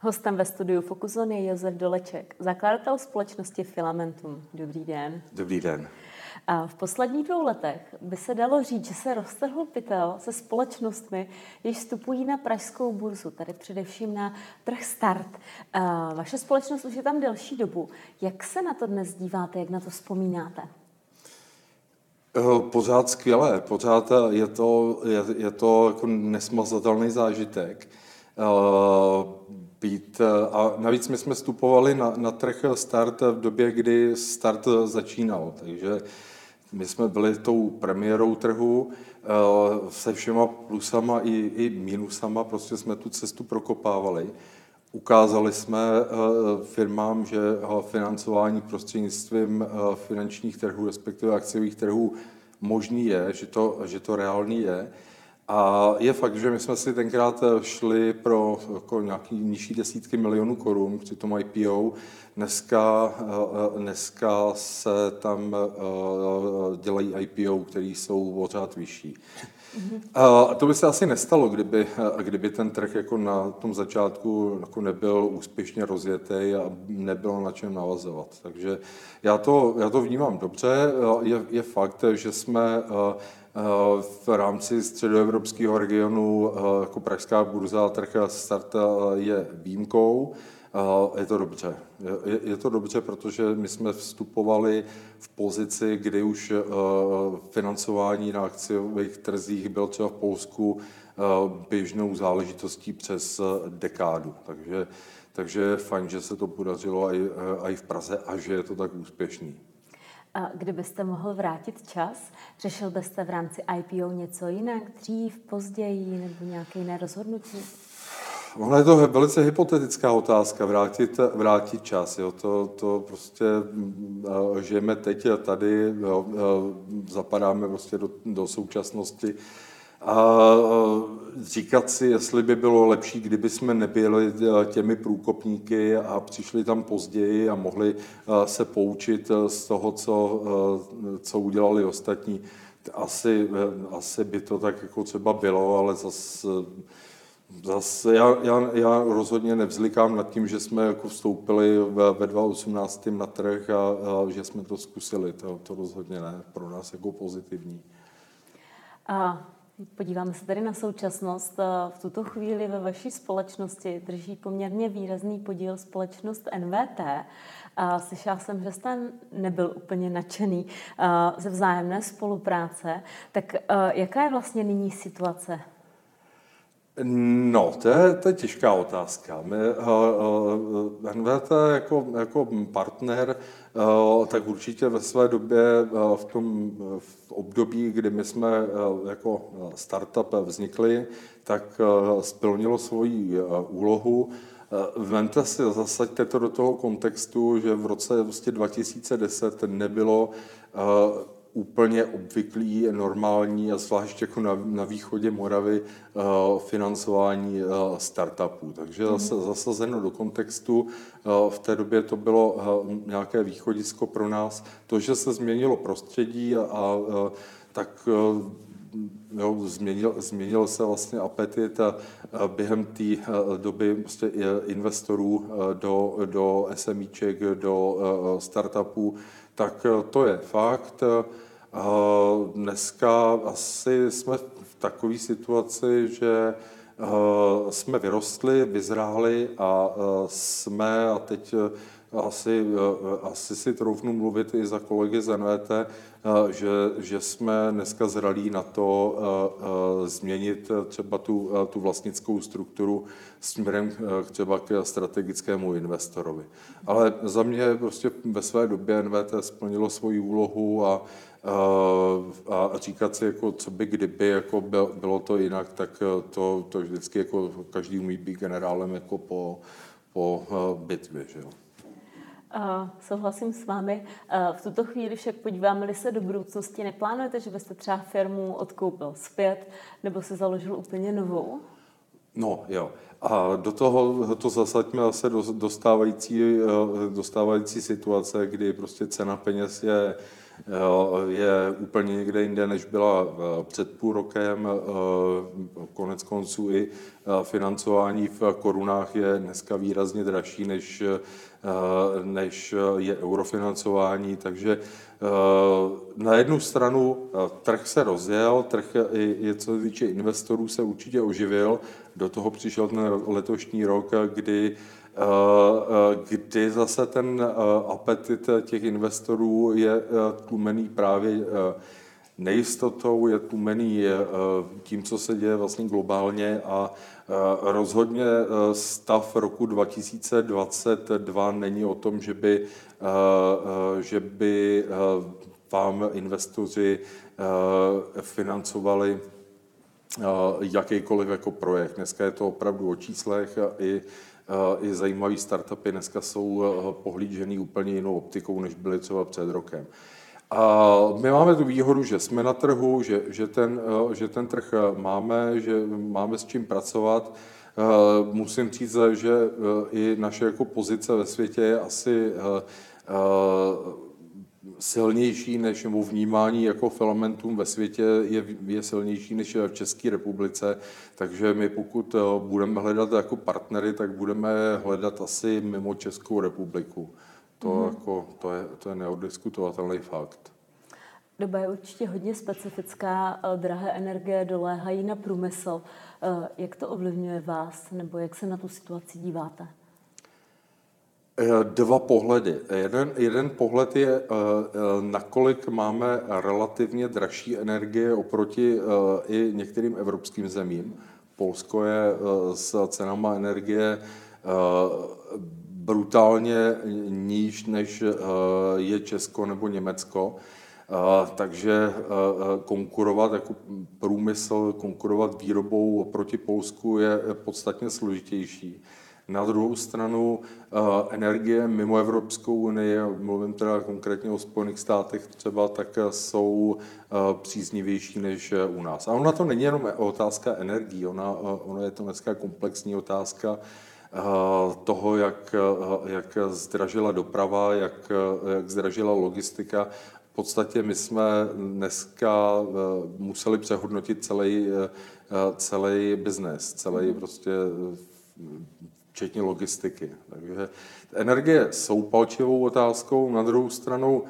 Hostem ve studiu Focuzon je Josef Doleček, zakladatel společnosti Filamentum. Dobrý den. Dobrý den. A v posledních dvou letech by se dalo říct, že se roztrhl pytel se společnostmi, jež vstupují na pražskou burzu, tady především na trh Start. A vaše společnost už je tam delší dobu. Jak se na to dnes díváte, jak na to vzpomínáte? Eh, pořád skvělé, pořád je to, je, je to jako nesmazatelný zážitek. Eh, být, a navíc my jsme vstupovali na, na trh Start v době, kdy Start začínal, takže my jsme byli tou premiérou trhu eh, se všema plusama i, i minusama, prostě jsme tu cestu prokopávali. Ukázali jsme firmám, že financování prostřednictvím finančních trhů, respektive akciových trhů, možný je, že to, že to reálný je. A je fakt, že my jsme si tenkrát šli pro jako nějaký nižší desítky milionů korun při tom IPO. Dneska, dneska se tam dělají IPO, které jsou pořád vyšší. A to by se asi nestalo, kdyby, kdyby ten trh jako na tom začátku jako nebyl úspěšně rozjetý a nebylo na čem navazovat. Takže já to, já to vnímám dobře. Je, je fakt, že jsme v rámci středoevropského regionu jako Pražská burza trh start je výjimkou. Je to dobře. Je, to dobře, protože my jsme vstupovali v pozici, kdy už eh, financování na akciových trzích byl třeba v Polsku eh, běžnou záležitostí přes eh, dekádu. Takže, takže je fajn, že se to podařilo i, i v Praze a že je to tak úspěšný. A kdybyste mohl vrátit čas, řešil byste v rámci IPO něco jinak, dřív, později nebo nějaké jiné rozhodnutí? Ono je to velice hypotetická otázka, vrátit, vrátit čas. Jo. To, to prostě uh, žijeme teď a tady, jo, zapadáme prostě do, do současnosti. A říkat si, jestli by bylo lepší, kdyby jsme nebyli těmi průkopníky a přišli tam později a mohli se poučit z toho, co, co udělali ostatní. Asi, asi by to tak jako třeba bylo, ale zase Zase já, já, já rozhodně nevzlikám nad tím, že jsme jako vstoupili ve, ve 2018 na trh a, a že jsme to zkusili. To, to rozhodně ne. Pro nás jako pozitivní. A podíváme se tady na současnost. V tuto chvíli ve vaší společnosti drží poměrně výrazný podíl společnost NVT. A slyšela jsem, že jste nebyl úplně nadšený ze vzájemné spolupráce. Tak jaká je vlastně nyní situace? No, to je, to je těžká otázka. My, uh, uh, NVT jako, jako partner, uh, tak určitě ve své době uh, v tom v období, kdy my jsme uh, jako startup vznikli, tak uh, splnilo svoji uh, úlohu. Vemte si, zasaďte to do toho kontextu, že v roce vlastně 2010 nebylo úplně obvyklý, normální a zvlášť jako na, na východě Moravy uh, financování uh, startupů. Takže mm. zase zasazeno do kontextu, uh, v té době to bylo uh, nějaké východisko pro nás. To, že se změnilo prostředí a, a uh, tak uh, jo, změnil, změnil se vlastně apetit a, a během té doby prostě investorů do, do SMIček, do startupů, tak to je fakt. Dneska asi jsme v takové situaci, že jsme vyrostli, vyzráli a jsme, a teď asi, asi si troufnu mluvit i za kolegy z NVT, že, že jsme dneska zralí na to změnit třeba tu, tu vlastnickou strukturu směrem třeba k strategickému investorovi. Ale za mě prostě ve své době NVT splnilo svoji úlohu a a říkat si, jako, co by kdyby jako bylo to jinak, tak eh, to, to vždycky jako každý umí být generálem jako po, po eh, bitvě. Že jo. Uh, souhlasím s vámi. V tuto chvíli však podíváme-li se do budoucnosti, neplánujete, že byste třeba firmu odkoupil zpět nebo se založil úplně novou? No, jo. A do toho to zasaďme zase do, dostávající, dostávající situace, kdy prostě cena peněz je je úplně někde jinde, než byla před půl rokem. Konec konců i financování v korunách je dneska výrazně dražší, než, než je eurofinancování, takže na jednu stranu trh se rozjel, trh i, i co se týče investorů se určitě oživil, do toho přišel ten letošní rok, kdy kdy zase ten apetit těch investorů je tlumený právě nejistotou, je tlumený tím, co se děje vlastně globálně a rozhodně stav roku 2022 není o tom, že by, že by vám investoři financovali jakýkoliv jako projekt. Dneska je to opravdu o číslech i i zajímavé startupy dneska jsou pohlížený úplně jinou optikou, než byly třeba před rokem. A my máme tu výhodu, že jsme na trhu, že, že, ten, že ten trh máme, že máme s čím pracovat. Musím říct, že i naše jako pozice ve světě je asi silnější než nebo vnímání jako filamentům ve světě je, je silnější než v České republice, takže my pokud budeme hledat jako partnery, tak budeme hledat asi mimo Českou republiku. To, mm. jako, to, je, to je neodiskutovatelný fakt. Doba je určitě hodně specifická, drahé energie doléhají na průmysl. Jak to ovlivňuje vás, nebo jak se na tu situaci díváte? Eh, dva pohledy. Jeden, jeden pohled je, eh, eh, nakolik máme relativně dražší energie oproti i některým evropským zemím. Polsko je s cenama energie brutálně níž, než je Česko nebo Německo. Takže konkurovat jako průmysl, konkurovat výrobou proti Polsku je podstatně složitější. Na druhou stranu eh, energie mimo Evropskou unii, mluvím teda konkrétně o Spojených státech třeba, tak eh, jsou eh, příznivější než u nás. A ona to není jenom otázka energií, ona, ona je to dneska komplexní otázka toho, jak, jak zdražila doprava, jak, jak zdražila logistika. V podstatě my jsme dneska museli přehodnotit celý, celý biznes, celý prostě včetně logistiky. Takže energie jsou palčivou otázkou, na druhou stranu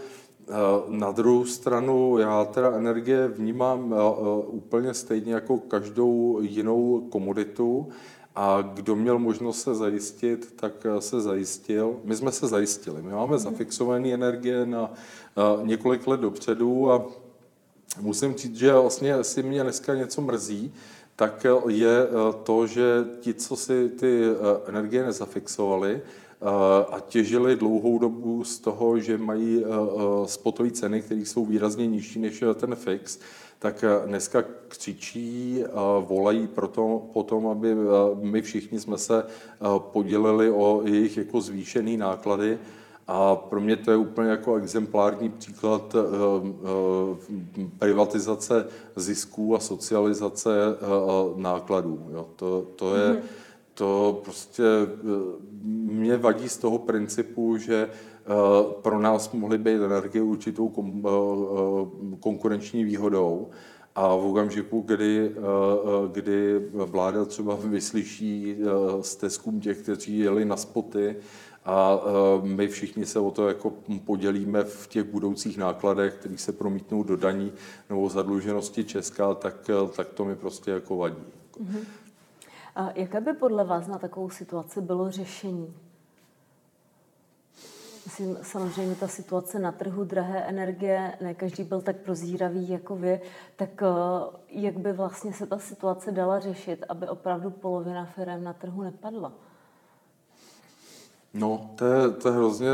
eh, na druhou stranu já teda energie vnímám eh, eh, úplně stejně jako každou jinou komoditu a kdo měl možnost se zajistit, tak se zajistil. My jsme se zajistili. My máme zafixované energie na několik let dopředu a musím říct, že vlastně si mě dneska něco mrzí, tak je eh, to, že ti, co si ty eh, energie nezafixovali eh, a těžili dlouhou dobu z toho, že mají spotové ceny, které jsou výrazně nižší než ten fix, tak dneska křičí, volají proto, potom, aby my všichni jsme se podělili o jejich jako zvýšené náklady a pro mě to je úplně jako exemplární příklad eh, eh, privatizace zisků a socializace eh, nákladů. Jo. To, to je, mhm. to prostě mě vadí z toho principu, že pro nás mohly být energie určitou konkurenční výhodou, a v okamžiku, kdy, kdy vláda třeba vyslyší stezkům těch, kteří jeli na spoty, a e, my všichni se o to jako podělíme v těch budoucích nákladech, které se promítnou do daní nebo zadluženosti Česka, tak, e, tak to mi prostě jako vadí. Uh-huh. A jaké by podle vás na takovou situaci bylo řešení? Myslím, samozřejmě ta situace na trhu, drahé energie, ne každý byl tak prozíravý jako vy, tak e, jak by vlastně se ta situace dala řešit, aby opravdu polovina firm na trhu nepadla? No, to je, to je hrozně,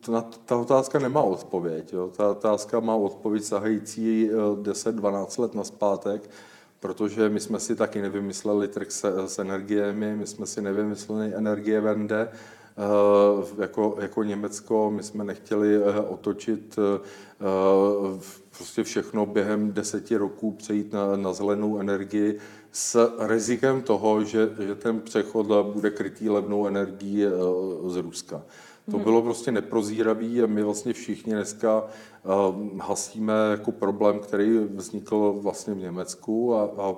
ta, ta otázka nemá odpověď. Jo. Ta otázka má odpověď sahající 10-12 eh, let naspátek, protože my jsme si taky nevymysleli trh s, s energiemi, my jsme si nevymysleli energie vende, eh, jako, jako Německo, my jsme nechtěli eh, otočit prostě všechno během deseti roků, přejít na, na zelenou energii, s rizikem toho, že, že ten přechod bude krytý levnou energií eh, z Ruska. To bylo prostě neprozíravý a my vlastně všichni dneska hasíme jako problém, který vznikl vlastně v Německu a, a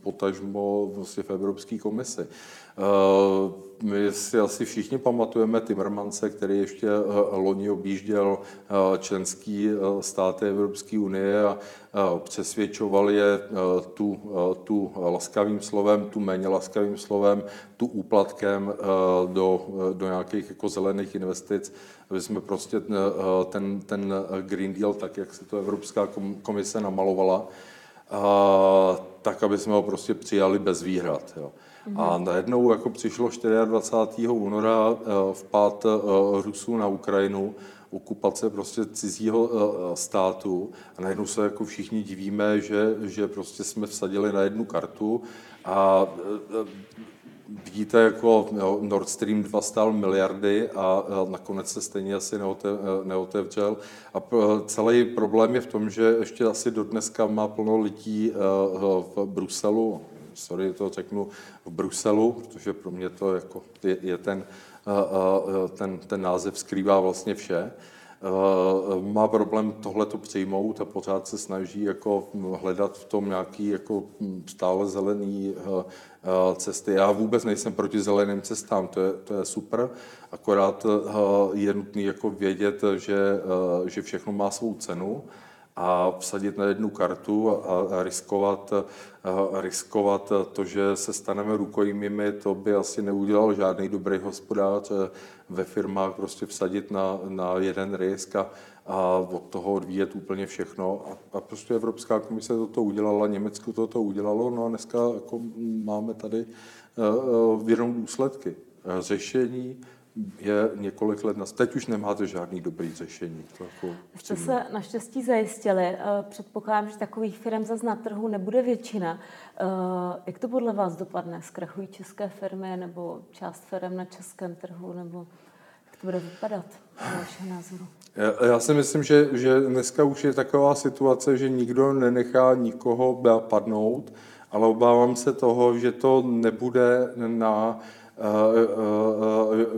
potažmo vlastně v Evropské komisi. My si asi všichni pamatujeme Timmermanse, který ještě loni objížděl členský státy Evropské unie a přesvědčoval je tu, tu laskavým slovem, tu méně laskavým slovem, tu úplatkem do, do nějakých jako zelených investic, aby jsme prostě ten, ten Green Deal, tak jak se to Evropská komise namalovala, tak, aby jsme ho prostě přijali bez výhrad. Jo. A najednou jako přišlo 24. února vpád Rusů na Ukrainu, okupace prostě cizího státu a najednou se jako všichni divíme, že, že prostě jsme vsadili na jednu kartu a vidíte, jako Nord Stream 2 stál miliardy a nakonec se stejně asi neotevřel. A celý problém je v tom, že ještě asi do dneska má plno lidí v Bruselu, sorry, to řeknu v Bruselu, protože pro mě to jako je, je ten, ten, ten název skrývá vlastně vše. Má problém tohle to přijmout a pořád se snaží jako hledat v tom nějaký jako stále zelený cesty. Já vůbec nejsem proti zeleným cestám, to je, to je super, akorát je nutné jako vědět, že, že všechno má svou cenu a vsadit na jednu kartu a, riskovat, riskovat to, že se staneme rukojmími, to by asi neudělal žádný dobrý hospodář ve firmách prostě vsadit na, na jeden risk a, a od toho odvíjet úplně všechno. A, a prostě Evropská komise toto udělala, Německo toto udělalo, no a dneska jako máme tady uh, jenom důsledky. Řešení je několik let nas. Teď už nemáte žádný dobrý řešení. To jako Jste se naštěstí zajistili. Eh, předpokládám, že takových firm zase na trhu nebude většina. Eh, jak to podle vás dopadne? Zkrachují české firmy nebo část firm na českém trhu? Nebo jak to bude vypadat vašeho názoru? Já, si myslím, že, že dneska už je taková situace, že nikdo nenechá nikoho padnout, ale obávám se toho, že to nebude na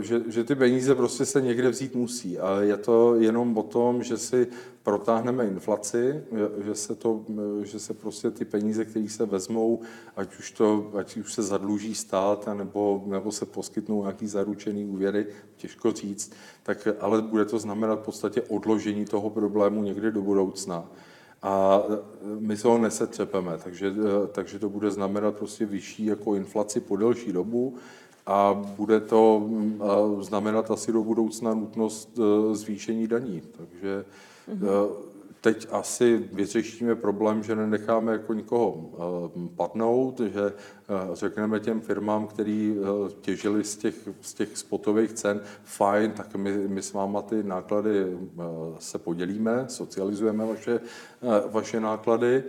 že, že ty peníze prostě se někde vzít musí. A je to jenom o tom, že si protáhneme inflaci, že se, to, že se prostě ty peníze, které se vezmou, ať už, to, ať už se zadluží stát, nebo, nebo se poskytnou nějaký zaručený úvěry, těžko říct, tak ale bude to znamenat v podstatě odložení toho problému někde do budoucna. A my se ho nesetřepeme, takže, takže to bude znamenat prostě vyšší jako inflaci po delší dobu, a bude to mm, znamenat asi do budoucna nutnost e, zvýšení daní. Takže mm-hmm. teď asi vyřešíme problém, že nenecháme jako nikoho e, padnout, že řekneme těm firmám, který těžili z těch, z těch spotových cen, fajn, tak my, my s váma ty náklady se podělíme, socializujeme vaše, vaše náklady,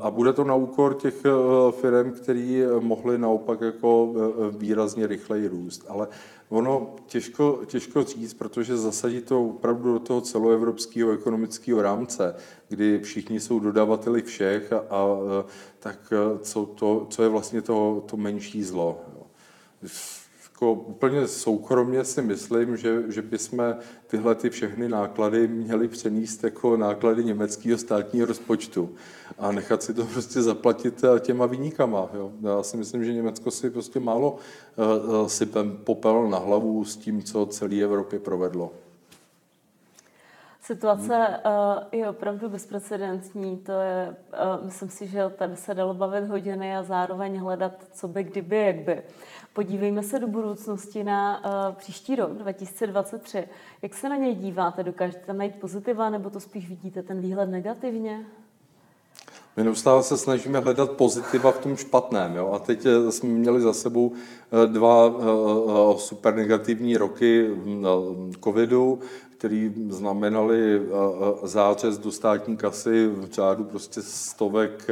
a bude to na úkor těch e, firm, které mohly naopak jako e, výrazně rychleji růst. Ale ono těžko, těžko říct, protože zasadí to opravdu do toho celoevropského ekonomického rámce, kdy všichni jsou dodavateli všech a, a tak co, to, co je vlastně to, to menší zlo jako úplně soukromně si myslím, že, že bychom tyhle ty všechny náklady měli přenést jako náklady německého státního rozpočtu a nechat si to prostě zaplatit eh, těma vyníkama. Jo. Já si myslím, že Německo si prostě málo uh, sypem popel na hlavu s tím, co celé Evropě provedlo. Situace je opravdu bezprecedentní. To je, myslím si, že tady se dalo bavit hodiny a zároveň hledat, co by, kdyby, jak by. Podívejme se do budoucnosti na uh, příští rok 2023. Jak se na něj díváte? Dokážete tam najít pozitiva, nebo to spíš vidíte ten výhled negativně? My neustále se snažíme hledat pozitiva v tom špatném. Jo? A teď eh, jsme měli za sebou eh, dva super negativní roky covidu, který znamenali zářez do státní kasy v řádu prostě stovek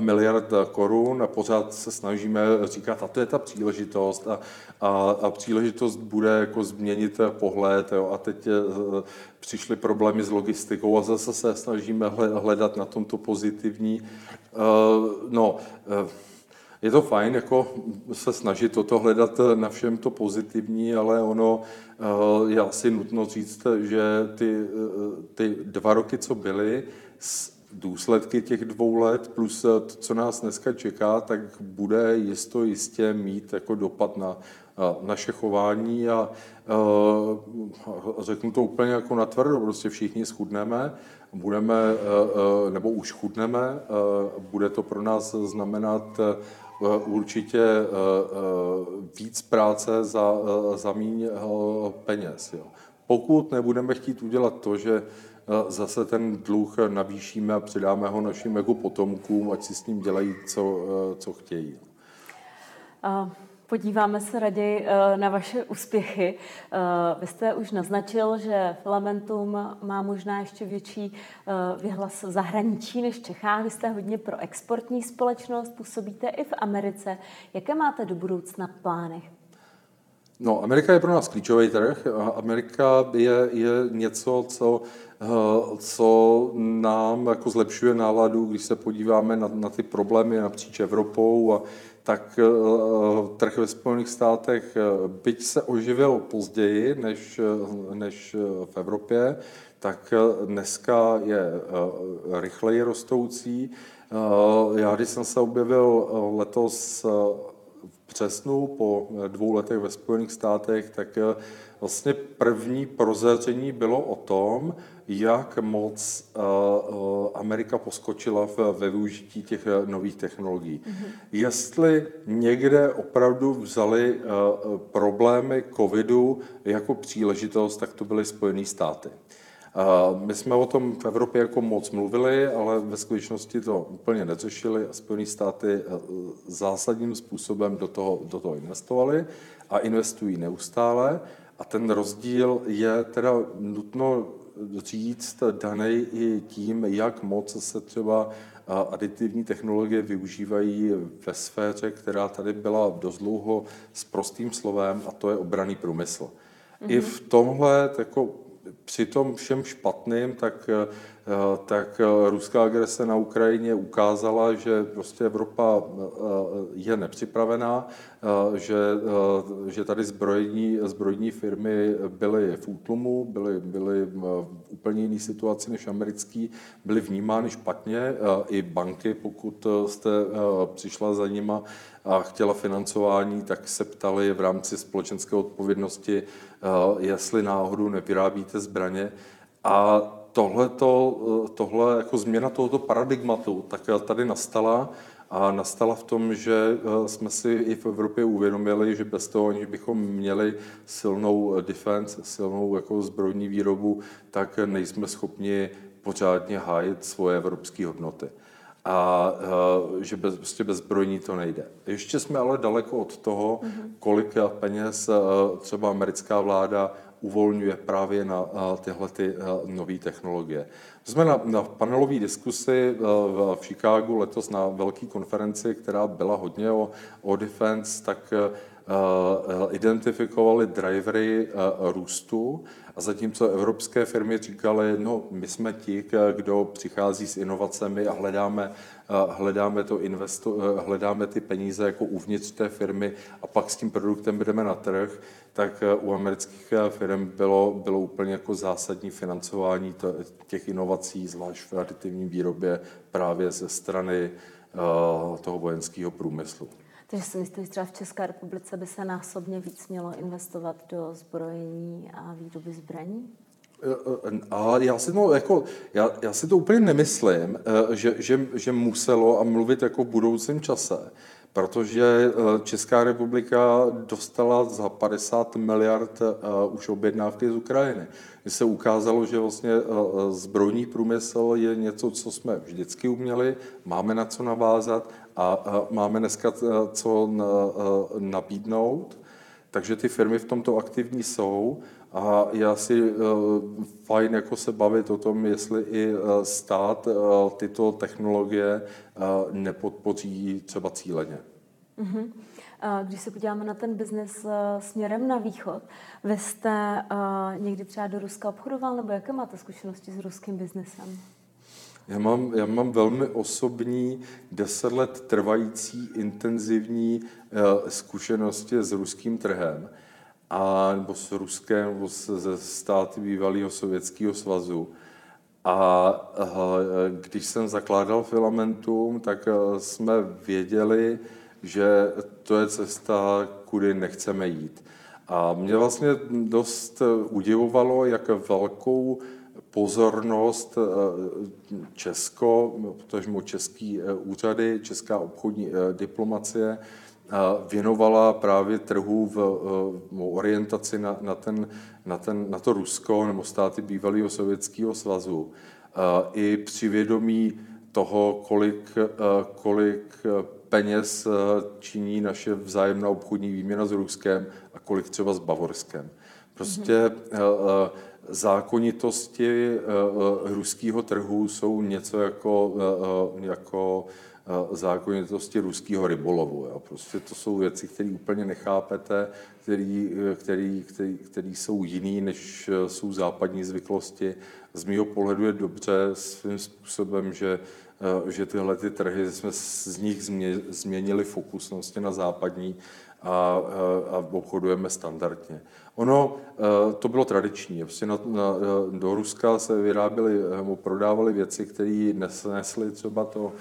miliard korun a pořád se snažíme říkat, a to je ta příležitost a, a, a příležitost bude jako změnit pohled jo, a teď eh, přišly problémy s logistikou a zase se snažíme hledat na tomto pozitivní. Eh, no, je to fajn jako se snažit toto hledat na všem to pozitivní, ale ono je asi nutno říct, že ty, ty dva roky, co byly, důsledky těch dvou let plus to, co nás dneska čeká, tak bude jisto jistě mít jako dopad na naše chování a řeknu to úplně jako natvrdo, prostě všichni schudneme, budeme, nebo už chudneme, bude to pro nás znamenat určitě víc práce za, za míň peněz. Jo. Pokud nebudeme chtít udělat to, že zase ten dluh navýšíme a předáme ho našim jako potomkům, ať si s ním dělají, co, co chtějí. Podíváme se raději eh, na vaše úspěchy. Eh, vy jste už naznačil, že Filamentum má možná ještě větší eh, vyhlas v zahraničí než v Čechách. Vy jste hodně pro exportní společnost, působíte i v Americe. Jaké máte do budoucna plány? No, Amerika je pro nás klíčový trh. Amerika je, je něco, co, co nám jako zlepšuje náladu, když se podíváme na, na ty problémy napříč Evropou a tak eh, trh ve Spojených státech, eh, byť se oživil později než, eh, než v Evropě, tak dneska je rychleji rostoucí. Já, když jsem se objevil letos přesnu po dvou letech ve Spojených státech, tak vlastně první prozření bylo o tom, jak moc eh, eh, Amerika poskočila ve využití těch eh, nových technologií. Mm-hmm. Jestli někde opravdu vzali problémy covidu jako příležitost, tak to byly Spojené státy. My jsme o tom v Evropě jako moc mluvili, ale ve skutečnosti to úplně neřešili a Spojené státy zásadním způsobem do toho, do toho investovali a investují neustále. A ten rozdíl je teda nutno říct daný i tím, jak moc se třeba aditivní technologie využívají ve sféře, která tady byla dost dlouho s prostým slovem, a to je obraný průmysl. Mm-hmm. I v tomhle, jako při tom všem špatným, tak Eh, tak eh, ruská agrese na Ukrajině ukázala, že prostě Evropa eh, je nepřipravená, že, že tady zbrojní, zbrojní firmy byly v útlumu, byly, byly v úplně jiné situaci než americký, byly vnímány špatně. I banky, pokud jste přišla za nima a chtěla financování, tak se ptali v rámci společenské odpovědnosti, jestli náhodou nevyrábíte zbraně. A tohleto, eh, tohle jako změna tohoto paradigmatu tak tady nastala a nastala v tom, že eh, jsme si i v Evropě uvědomili, že bez toho, aniž bychom měli silnou defense, silnou jako zbrojní výrobu, tak nejsme schopni pořádně hájit svoje evropské hodnoty. A eh, že bez, prostě bez zbrojní to nejde. Ještě jsme ale daleko od toho, mhm. kolik peněz třeba americká vláda uvolňuje právě na tyhle ty nové technologie. Jsme na, na panelové diskusi v, v Chicagu letos na velké konferenci, která byla hodně o, o defense, tak identifikovali drivery růstu a zatímco evropské firmy říkaly, no my jsme ti, kdo přichází s inovacemi a hledáme, hledáme, to investo, hledáme ty peníze jako uvnitř té firmy a pak s tím produktem jdeme na trh, tak u amerických firm bylo, bylo úplně jako zásadní financování těch inovací, zvlášť v aditivní výrobě právě ze strany toho vojenského průmyslu. Takže si myslíte, že třeba v České republice by se násobně víc mělo investovat do zbrojení a výroby zbraní? Eh, eh, a já si to, jako, já, já si to úplně nemyslím, eh, že, že, že muselo a mluvit jako v budoucím čase, protože Česká republika dostala za 50 miliard už objednávky z Ukrajiny. Mně se ukázalo, že vlastně zbrojní průmysl je něco, co jsme vždycky uměli, máme na co navázat a máme dneska co nabídnout. Takže ty firmy v tomto aktivní jsou a je asi uh, fajn jako se bavit o tom, jestli i stát tyto technologie nepodpoří třeba cíleně. Mm-hmm. Když se podíváme na ten biznes směrem na východ, vy jste někdy třeba do Ruska obchodoval, nebo jaké máte zkušenosti s ruským biznesem? Já mám, já mám velmi osobní, deset let trvající, intenzivní uh, zkušenosti s ruským trhem a, nebo s Ruskem, nebo ze státy bývalého Sovětského svazu. A když jsem zakládal Filamentum, tak jsme věděli, že to je cesta, kudy nechceme jít. A mě vlastně dost udivovalo, jak velkou pozornost Česko, potažmo český úřady, česká obchodní diplomacie věnovala právě trhu v, v orientaci na, na, ten, na, ten, na to Rusko nebo státy bývalého Sovětského svazu. I při vědomí toho, kolik, kolik peněz činí naše vzájemná obchodní výměna s Ruskem a kolik třeba s Bavorskem. Prostě mm-hmm. Zákonitosti ruského trhu jsou něco jako, jako zákonitosti ruského rybolovu. Jo. Prostě to jsou věci, které úplně nechápete, které jsou jiný, než jsou západní zvyklosti. Z mého pohledu je dobře svým způsobem, že, že tyhle ty trhy jsme z nich změnili fokus na západní a, a obchodujeme standardně. Ono to bylo tradiční. Prostě na, na, do Ruska se vyráběly, prodávaly věci, které nesly třeba to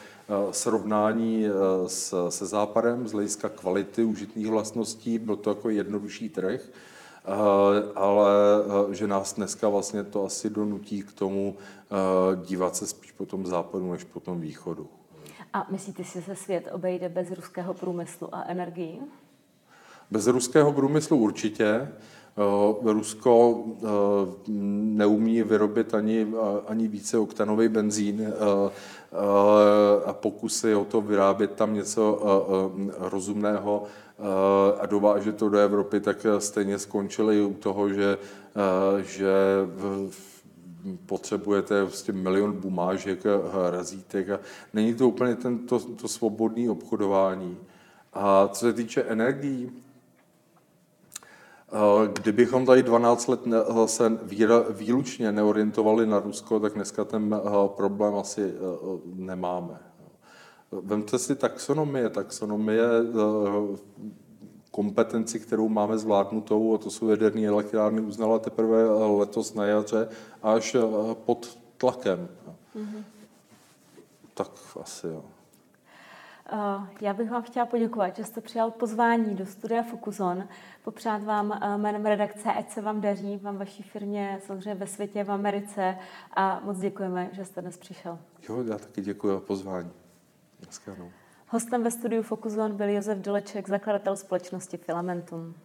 srovnání s, se západem z hlediska kvality užitných vlastností. Byl to jako jednodušší trh, ale že nás dneska vlastně to asi donutí k tomu dívat se spíš po tom západu než po tom východu. A myslíte si, že se svět obejde bez ruského průmyslu a energii? Bez ruského průmyslu určitě. Eh, Rusko eh, neumí vyrobit ani, ani více oktanový benzín eh, a pokusy o to vyrábět tam něco rozumného a dovážet to do Evropy, tak stejně skončili u toho, že, že potřebujete vlastně milion bumážek, razítek není to úplně tento, to svobodné obchodování. A co se týče energií, Eh, kdybychom tady 12 let se výlučně neorientovali na Rusko, tak dneska ten eh, problém asi eh, nemáme. Vemte si taxonomie. Taxonomie kompetenci, kterou máme zvládnutou, a to jsou jaderné elektrárny, uznala teprve letos na jaře až pod tlakem. Mm-hmm. Tak asi jo. Eh, já bych vám chtěla poděkovat, že jste přijal pozvání do studia Fokuson. Popřát vám eh, jménem redakce, ať se vám daří, vám vaší firmě, samozřejmě ve světě, v Americe a moc děkujeme, že jste dnes přišel. Jo, já taky děkuji za pozvání. Hostem ve studiu Fokuson byl Josef Doleček, zakladatel společnosti Filamentum.